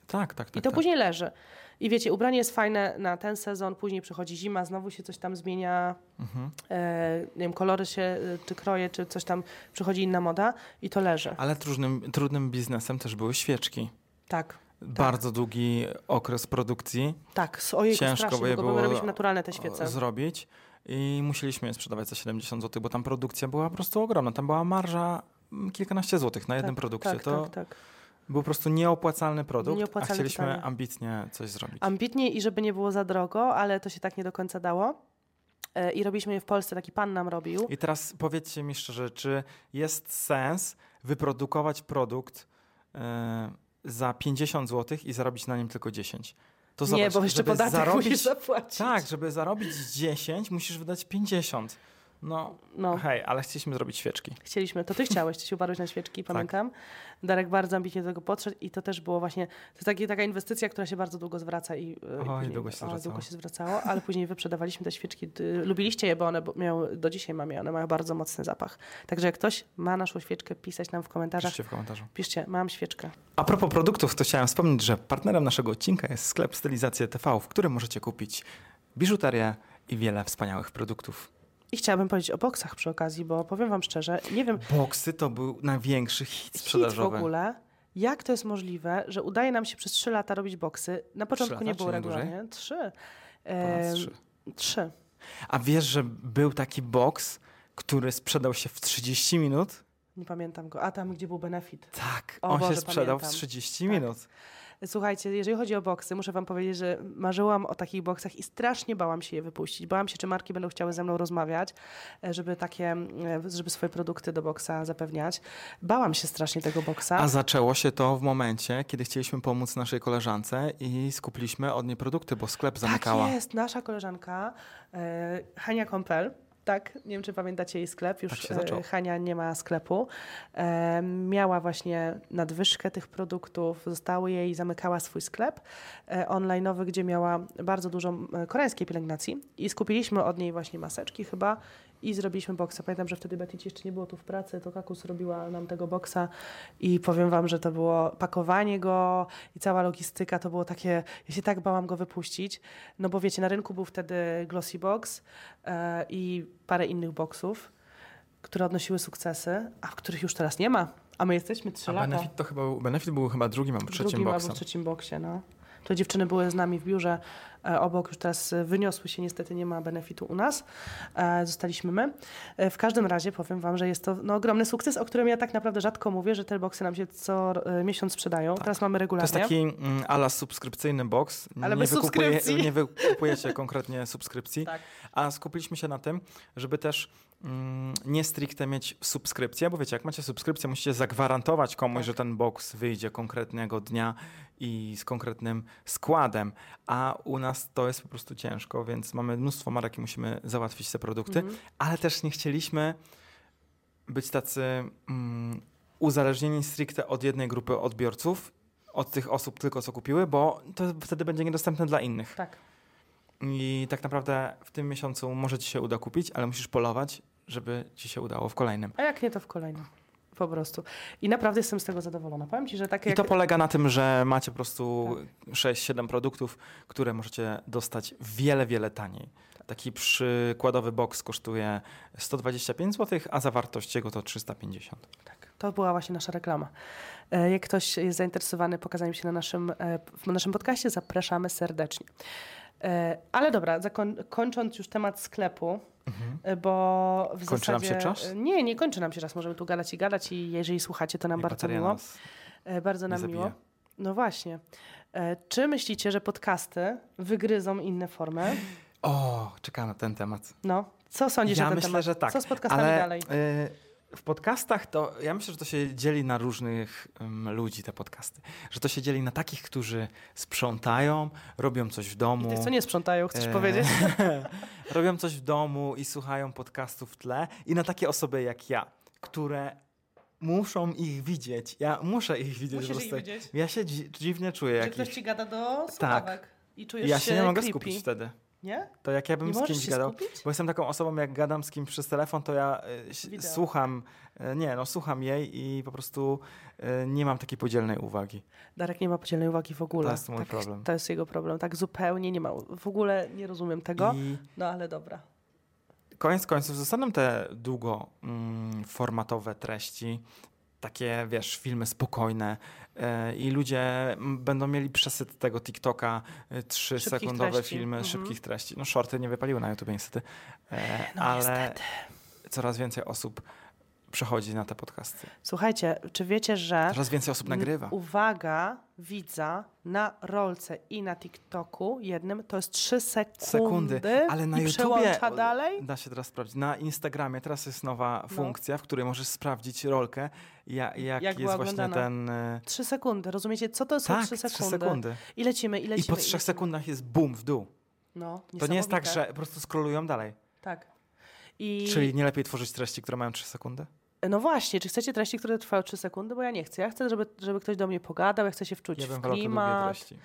Tak, tak, tak. I to tak. później leży. I wiecie, ubranie jest fajne na ten sezon, później przychodzi zima, znowu się coś tam zmienia, Mhm. e, nie wiem, kolory się, e, czy kroje, czy coś tam, przychodzi inna moda i to leży. Ale trudnym, trudnym biznesem też były świeczki. Tak, Bardzo długi okres produkcji tak, ojej, Ciężko strasznie je było naturalne te świece. zrobić i musieliśmy je sprzedawać za 70 zł, bo tam produkcja była po prostu ogromna. Tam była marża kilkanaście złotych na jednym tak, produkcie. Tak, to tak, tak. Był po prostu nieopłacalny produkt, Nieopłacalny a chcieliśmy ambitnie coś zrobić. Ambitnie i żeby nie było za drogo, ale to się tak nie do końca dało. E, I robiliśmy je w Polsce, taki pan nam robił. I teraz powiedzcie mi szczerze, czy jest sens wyprodukować produkt e, za 50 zł i zarobić na nim tylko 10? To nie, zobacz, bo jeszcze podatek zarobić, musisz zapłacić. Tak, żeby zarobić 10, musisz wydać 50. No, No. hej, ale chcieliśmy zrobić świeczki. Chcieliśmy, to ty chciałeś, ty się uparłeś na Tak. świeczki, pamiętam. Darek bardzo ambitnie do tego podszedł i to też było właśnie, to jest taki, taka inwestycja, która się bardzo długo zwraca i, e, Oj, i później, długo się o, zwracało. długo się zwracało, ale później wyprzedawaliśmy te świeczki. Lubiliście je, bo one miały, do dzisiaj mam je, one mają bardzo mocny zapach. Także jak ktoś ma naszą świeczkę, pisać nam w komentarzach, Piszcie w komentarzu. piszcie, mam świeczkę. A propos produktów, to chciałem wspomnieć, że partnerem naszego odcinka jest sklep Stylizacja TV, w którym możecie kupić biżuterię i wiele wspaniałych produktów. I chciałabym powiedzieć o boksach przy okazji, bo powiem wam szczerze, nie wiem, Boksy to był największy hit hit w sprzedażowy. ogóle, jak to jest możliwe, że udaje nam się przez trzy lata robić boksy. Na początku lata, nie było regularnie. Trzy. Em, trzy. Trzy. A wiesz, że był taki boks, który sprzedał się w 30 minut? Nie pamiętam go. A tam, gdzie był benefit. Tak, O on Boże, się sprzedał w pamiętam. 30 Tak. Słuchajcie, jeżeli chodzi o boksy, muszę wam powiedzieć, że marzyłam o takich boksach i strasznie bałam się je wypuścić. Bałam się, czy marki będą chciały ze mną rozmawiać, e, żeby takie, e, żeby swoje produkty do boksa zapewniać. Bałam się strasznie tego boksa. A zaczęło się to w momencie, kiedy chcieliśmy pomóc naszej koleżance i skupiliśmy od niej produkty, bo sklep zamykała. Tak jest, nasza koleżanka e, Hania Kompel. Tak, nie wiem, czy pamiętacie jej sklep. Już Tak e, Hania nie ma sklepu. E, miała właśnie nadwyżkę tych produktów, zostały jej zamykała swój sklep e, online'owy, gdzie miała bardzo dużo e, koreańskiej pielęgnacji i skupiliśmy od niej właśnie maseczki chyba i zrobiliśmy boksa. Pamiętam, że wtedy Betty jeszcze nie było tu w pracy, to Kakus robiła nam tego boksa i powiem wam, że to było pakowanie go i cała logistyka, to było takie, ja się tak bałam go wypuścić, no bo wiecie, na rynku był wtedy Glossy Box e, i parę innych boksów, które odnosiły sukcesy, a w których już teraz nie ma. A my jesteśmy trzy A lata Benefit to chyba był, Benefit był chyba drugim albo trzecim drugim boksem. albo w trzecim boksie, no. To dziewczyny były z nami w biurze e, obok, już teraz wyniosły się, niestety nie ma benefitu u nas. E, zostaliśmy my. E, w każdym razie powiem Wam, że jest to no, ogromny sukces, o którym ja tak naprawdę rzadko mówię, że te boksy nam się co miesiąc sprzedają. Teraz mamy To regularnie. jest taki mm, ala subskrypcyjny box. Ale nie bez wykupuje- subskrypcji. Nie wykupujecie konkretnie subskrypcji, Tak. a skupiliśmy się na tym, żeby też nie stricte mieć subskrypcję, bo wiecie, jak macie subskrypcję, musicie zagwarantować komuś, Tak. że ten box wyjdzie konkretnego dnia i z konkretnym składem, a u nas to jest po prostu ciężko, więc mamy mnóstwo marek i musimy załatwić te produkty, Mhm. ale też nie chcieliśmy być tacy mm, uzależnieni stricte od jednej grupy odbiorców, od tych osób tylko co kupiły, bo to wtedy będzie niedostępne dla innych. Tak. I tak naprawdę w tym miesiącu może ci się uda kupić, ale musisz polować, żeby ci się udało w kolejnym. A jak nie, to w kolejnym. Po prostu. I naprawdę jestem z tego zadowolona. Powiem Ci, że takie I jak... to polega na tym, że macie po prostu Tak. 6-7 produktów, które możecie dostać wiele, wiele taniej. Taki przykładowy box kosztuje 125 zł, a zawartość jego to 350. Tak, to była właśnie nasza reklama. E, Jak ktoś jest zainteresowany pokazaniem się na naszym, e, w naszym podcaście, zapraszamy serdecznie. E, Ale dobra, kończąc już temat sklepu, e, bo w Kończy nam zasadzie... się czas? Nie, nie kończy nam się czas. Możemy tu gadać i gadać i jeżeli słuchacie, to nam Niech bardzo miło. E, Bardzo nam zabije. miło. No właśnie. Czy myślicie, że podcasty wygryzą inne formy? O, czekam na ten temat. No, co sądzisz Ja na ten myślę, temat? że tak, Co z podcastami Ale dalej? y, w podcastach to ja myślę, że to się dzieli na różnych ym, ludzi, te podcasty. Że to się dzieli na takich, którzy sprzątają, robią coś w domu. I tych, co nie sprzątają, chcesz e, powiedzieć? robią coś w domu i słuchają podcastów w tle. I na takie osoby jak ja, które muszą ich widzieć. Ja muszę ich widzieć. Musisz ich widzieć. Ja się dzi- dziwnie czuję. Że Jakiś... ktoś ci gada do Tak. słuchawek i czujesz Ja się nie mogę creepy. skupić wtedy. Nie? To jak ja bym Nie z kimś gadał, skupić? bo jestem taką osobą, jak gadam z kimś przez telefon, to ja y, Wideo. słucham, y, nie, no słucham jej i po prostu y, nie mam takiej podzielnej uwagi. Darek nie ma podzielnej uwagi w ogóle. To jest mój tak, problem. To jest jego problem. Tak zupełnie nie ma. W ogóle nie rozumiem tego. I No ale dobra. koniec końców zostaną te długoformatowe treści, takie, wiesz, filmy spokojne y, i ludzie będą mieli przesyt tego TikToka, y, trzy Szybkich sekundowe treści. filmy Mhm. szybkich treści. No shorty nie wypaliły na YouTube niestety, e, No ale niestety. coraz więcej osób przechodzi na te podcasty. Słuchajcie, czy wiecie, że Coraz więcej osób nagrywa. uwaga widza na rolce i na TikToku jednym to jest 3 sekundy, Sekundy, ale na i YouTubie dalej? da się teraz sprawdzić. Na Instagramie teraz jest nowa No. funkcja, w której możesz sprawdzić rolkę, ja, jak, Jak była jest właśnie ten... e, 3 sekundy, rozumiecie? Co to są Tak, 3 3 sekundy? sekundy. I lecimy, i I lecimy. po 3 lecimy. sekundach jest boom w dół. No, To nie jest tak, że po prostu scrollują dalej. Tak. I... Czyli nie lepiej tworzyć treści, które mają 3 sekundy? No właśnie, czy chcecie treści, które trwają 3 sekundy? Bo ja nie chcę. Ja chcę, żeby, żeby ktoś do mnie pogadał, ja chcę się wczuć Ja w klimat. treści.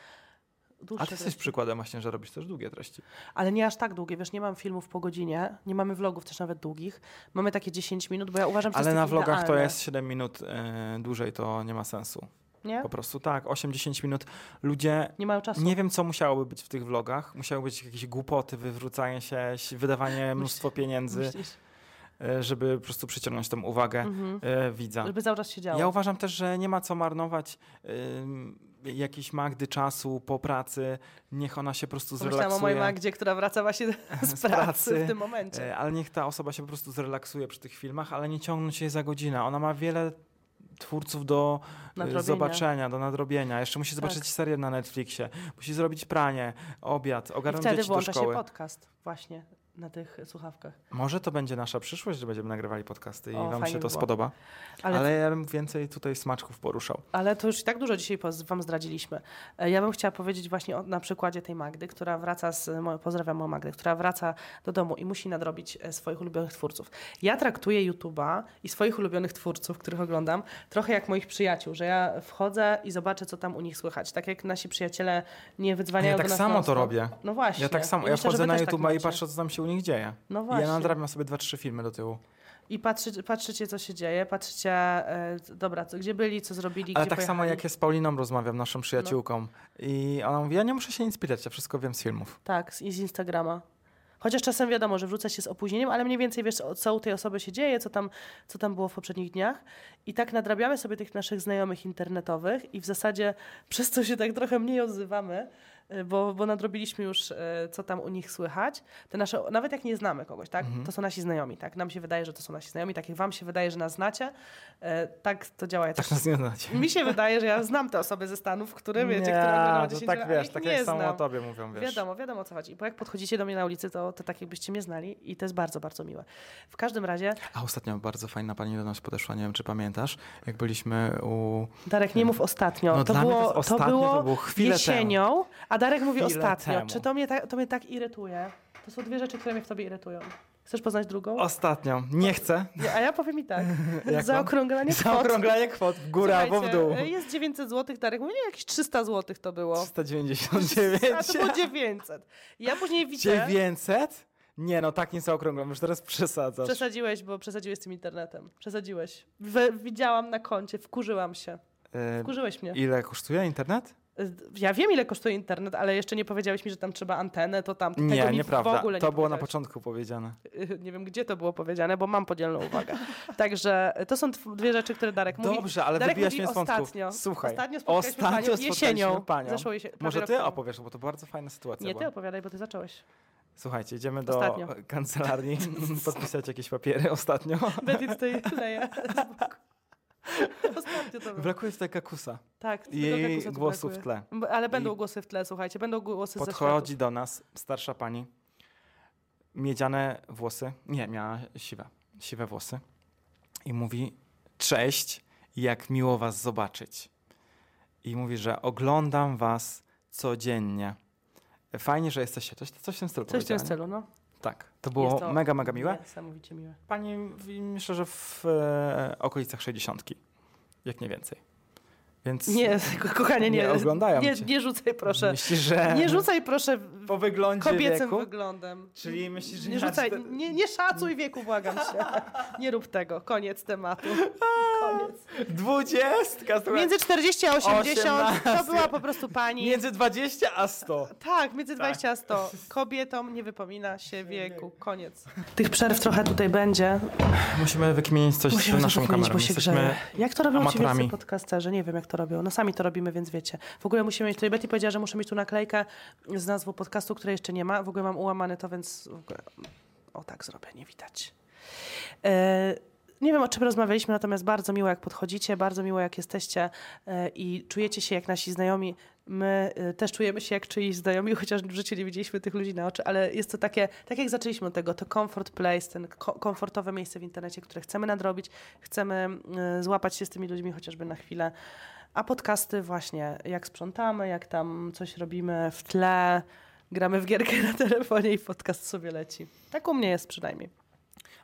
dłuższe A ty jesteś przykładem właśnie, że robisz też długie treści. Ale nie aż tak długie, wiesz, nie mam filmów po godzinie, nie mamy vlogów też nawet długich. Mamy takie 10 minut, bo ja uważam, że to Ale na vlogach to idealne. jest 7 minut e, dłużej, to nie ma sensu. Nie? Po prostu tak, 8-10 minut. Ludzie Nie mają czasu. Nie wiem, co musiałoby być w tych vlogach. Musiały być jakieś głupoty, wywrócanie się, wydawanie mnóstwo pieniędzy, Myślisz? E, żeby po prostu przyciągnąć tą uwagę Mhm. e, widza. Żeby cały czas się działo. Ja uważam też, że nie ma co marnować jakiejś Magdy czasu po pracy. Niech ona się po prostu Pomyślałam o mojej zrelaksuje. Magdzie, która wraca właśnie z, Z pracy, w tym momencie. E, Ale niech ta osoba się po prostu zrelaksuje przy tych filmach, ale nie ciągnąć jej za godzinę. Ona ma wiele twórców do Nadrobienia. zobaczenia, do nadrobienia. Jeszcze musi zobaczyć Tak. serię na Netflixie, musi zrobić pranie, obiad, ogarnąć wtedy dzieci do włącza się szkoły. podcast właśnie na tych słuchawkach. Może to będzie nasza przyszłość, że będziemy nagrywali podcasty i O, wam się to było. spodoba. Ale, Ale, ale, ja bym więcej tutaj smaczków poruszał. to już i tak dużo dzisiaj wam zdradziliśmy. E, Ja bym chciała powiedzieć właśnie o, na przykładzie tej Magdy, która wraca z, pozdrawiam moją Magdę, która wraca do domu i musi nadrobić e, swoich ulubionych twórców. Ja traktuję YouTube'a i swoich ulubionych twórców, których oglądam, trochę jak moich przyjaciół, że ja wchodzę i zobaczę, co tam u nich słychać. Tak jak nasi przyjaciele nie wydzwaniają Ja do tak samo to robię. No właśnie. Ja tak samo, I ja myślę, wchodzę na też tak i patrzę, co tam się u nich dzieje. No I właśnie. ja nadrabiam sobie dwa, trzy filmy do tyłu. I patrzy, patrzycie, co się dzieje, patrzycie, e, dobra, co, gdzie byli, co zrobili, Ale tak samo pojechali. jak ja z Pauliną rozmawiam, naszą przyjaciółką. I ona mówi, ja nie muszę się inspirować, ja wszystko wiem z filmów. Tak, i z Instagrama. Chociaż czasem wiadomo, że wrzuca się z opóźnieniem, ale mniej więcej wiesz, co u tej osoby się dzieje, co tam, co tam było w poprzednich dniach. I tak nadrabiamy sobie tych naszych znajomych internetowych i w zasadzie przez to się tak trochę mniej odzywamy, bo, bo nadrobiliśmy już, y, co tam u nich słychać. Te nasze, nawet jak nie znamy kogoś, tak? Mhm. To są nasi znajomi, tak? Nam się wydaje, że to są nasi znajomi, tak jak wam się wydaje, że nas znacie, y, tak to działa. Ja Tak też, nas nie znacie. mi się wydaje, że ja znam te osoby ze Stanów, które wiecie, nie, które oglądają to 10 tak lat, wiesz, tak jak samo o tobie mówią, wiesz. Wiadomo, wiadomo o co chodzi. Bo jak podchodzicie do mnie na ulicy, to, to tak jakbyście mnie znali i to jest bardzo, bardzo miłe. W każdym razie, A ostatnio bardzo fajna pani do nas podeszła, nie wiem czy pamiętasz, jak byliśmy u... Darek, nie mów ostatnio. No to, było, to ostatnio, było to było jesienią, a Darek mówi ostatnio. temu. Czy to mnie, tak, to mnie tak irytuje? To są dwie rzeczy, które mnie w tobie irytują. Chcesz poznać drugą? Ostatnio, nie chcę. Nie, a ja powiem i tak. Zaokrąglanie kwot. Zaokrąglanie kwot w górę albo w dół. Jest 900 zł, Darek mówi, nie, jakieś 300 zł to było. 399. A to było 900. Ja później widzę... 900? Nie no, tak nie zaokrąglam, już teraz przesadzasz. Przesadziłeś, bo przesadziłeś z tym internetem. Przesadziłeś. We, widziałam na koncie, wkurzyłam się. E, Wkurzyłeś mnie. Ile kosztuje internet? Ja wiem, ile kosztuje internet, ale jeszcze nie powiedziałeś mi, że tam trzeba antenę, to tam. Tego Nie, mi nieprawda. W ogóle To nie było na początku powiedziane. Nie wiem, gdzie to było powiedziane, bo mam podzielną uwagę. Także to są dwie rzeczy, które Darek mówi. Dobrze, ale Darek wybijasz mnie z ostatnio. Słuchaj, Ostatnio spotkaliśmy ostatnio panią jesienią. panią. Zeszło jesie- Może ty opowiesz, bo to bardzo fajna sytuacja Nie, była. ty opowiadaj, bo ty zacząłeś. Słuchajcie, idziemy do Ostatnio. kancelarii podpisać jakieś papiery ostatnio. Betty tutaj leje z boku. Ostatnio to było. Brakuje tutaj kakusa Tak, i głosu w tle. Ale będą I- głosy w tle, słuchajcie, będą głosy ze Podchodzi do nas starsza pani, miedziane włosy, nie, miała siwe, siwe włosy i mówi, cześć, jak miło was zobaczyć. I mówi, że oglądam was codziennie. Fajnie, że jesteście. Coś, coś w tym stylu Coś w tym stylu, no. Tak, to było to mega, mega miłe. Niesamowicie miłe. Pani, w- myślę, że w e, okolicach 60, jak nie więcej. Więc Nie, ko- kochanie, nie. Nie oglądają nie, nie rzucaj proszę. myślisz, że Nie rzucaj proszę po wyglądzie kobiecym wieku, wyglądem. czyli myślisz, że Nie rzucaj, nie, nie szacuj wieku, błagam cię. Nie rób tego. Koniec tematu. Koniec. Dwudziestka, słuchaj. Między 40 a 80 to 18. była po prostu pani. Między 20 a 100. Tak, między Tak. 20 a 100. Kobietom nie wypomina się wieku. Koniec. Tych przerw trochę tutaj będzie. Musimy wykmienić coś Musimy z to naszą kamerą. bo się Jesteśmy... Jak to robią ci amatorami. wielcy podcasterzy? Nie wiem, jak to robią. No sami to robimy, więc wiecie. W ogóle musimy mieć, tutaj Betty powiedziała, że muszę mieć tu naklejkę z nazwą podcastu, której jeszcze nie ma. W ogóle mam ułamane to, więc w ogóle... o tak zrobię, nie widać. E, nie wiem, o czym rozmawialiśmy, natomiast bardzo miło, jak podchodzicie, bardzo miło, jak jesteście e, i czujecie się jak nasi znajomi. My e, też czujemy się jak czyjś znajomi, chociaż w życiu nie widzieliśmy tych ludzi na oczy, ale jest to takie, tak jak zaczęliśmy od tego, to comfort place, ten ko- komfortowe miejsce w internecie, które chcemy nadrobić, chcemy e, złapać się z tymi ludźmi chociażby na chwilę. A podcasty właśnie, jak sprzątamy, jak tam coś robimy w tle, gramy w gierkę na telefonie i podcast sobie leci. Tak u mnie jest przynajmniej.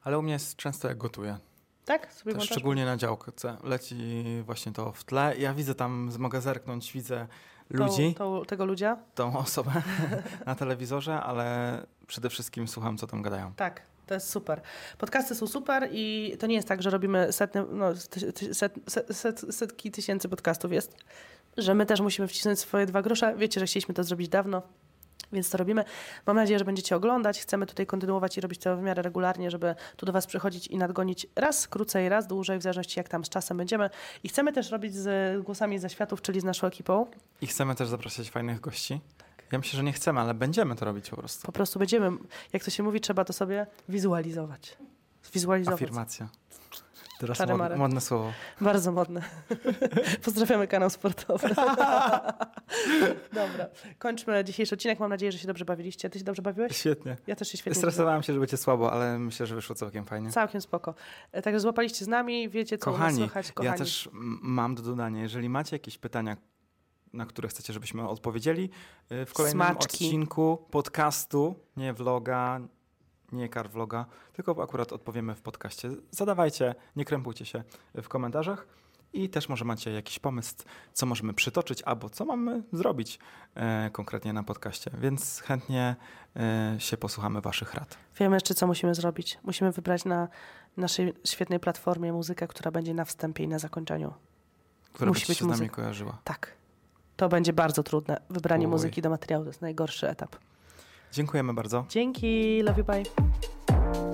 Ale u mnie jest często jak gotuję. Tak? Sobie Też włączasz? szczególnie na działce. Leci właśnie to w tle. Ja widzę tam, mogę zerknąć, widzę ludzi, Tą, tą, tego ludzia? tą osobę na telewizorze, ale przede wszystkim słucham, co tam gadają. Tak, to jest super. Podcasty są super i to nie jest tak, że robimy setny, no, set, set, set, setki tysięcy podcastów jest, że my też musimy wcisnąć swoje dwa grosze. Wiecie, że chcieliśmy to zrobić dawno. Więc to robimy. Mam nadzieję, że będziecie oglądać. Chcemy tutaj kontynuować i robić to w miarę regularnie, żeby tu do Was przychodzić i nadgonić raz krócej, raz dłużej, w zależności jak tam z czasem będziemy. I chcemy też robić z głosami ze światów, czyli z naszą ekipą. I chcemy też zapraszać fajnych gości. Ja myślę, że nie chcemy, ale będziemy to robić po prostu. Po prostu będziemy, jak to się mówi, trzeba to sobie wizualizować. Zwizualizować. Afirmacja. Teraz mod, modne słowo. Bardzo modne. Pozdrawiamy kanał sportowy. Dobra, kończmy dzisiejszy odcinek. Mam nadzieję, że się dobrze bawiliście. Ty się dobrze bawiłeś? Świetnie. Ja też się świetnie Stresowałem się, że będzie słabo, ale myślę, że wyszło całkiem fajnie. Całkiem spoko. E, Także złapaliście z nami, wiecie co Kochani, słychać. Kochani, ja też mam do dodania, jeżeli macie jakieś pytania, na które chcecie, żebyśmy odpowiedzieli y, w kolejnym Smaczki. odcinku podcastu, nie vloga, nie car vloga, tylko akurat odpowiemy w podcaście. Zadawajcie, nie krępujcie się w komentarzach i też może macie jakiś pomysł, co możemy przytoczyć albo co mamy zrobić e, konkretnie na podcaście, więc chętnie e, się posłuchamy waszych rad. Wiemy jeszcze, co musimy zrobić. Musimy wybrać na naszej świetnej platformie muzykę, która będzie na wstępie i na zakończeniu. Która Musi być się z nami muzyka. kojarzyła. Tak. To będzie bardzo trudne. Wybranie Uj. muzyki do materiału to jest najgorszy etap. Dziękujemy bardzo. Dzięki, love you, bye.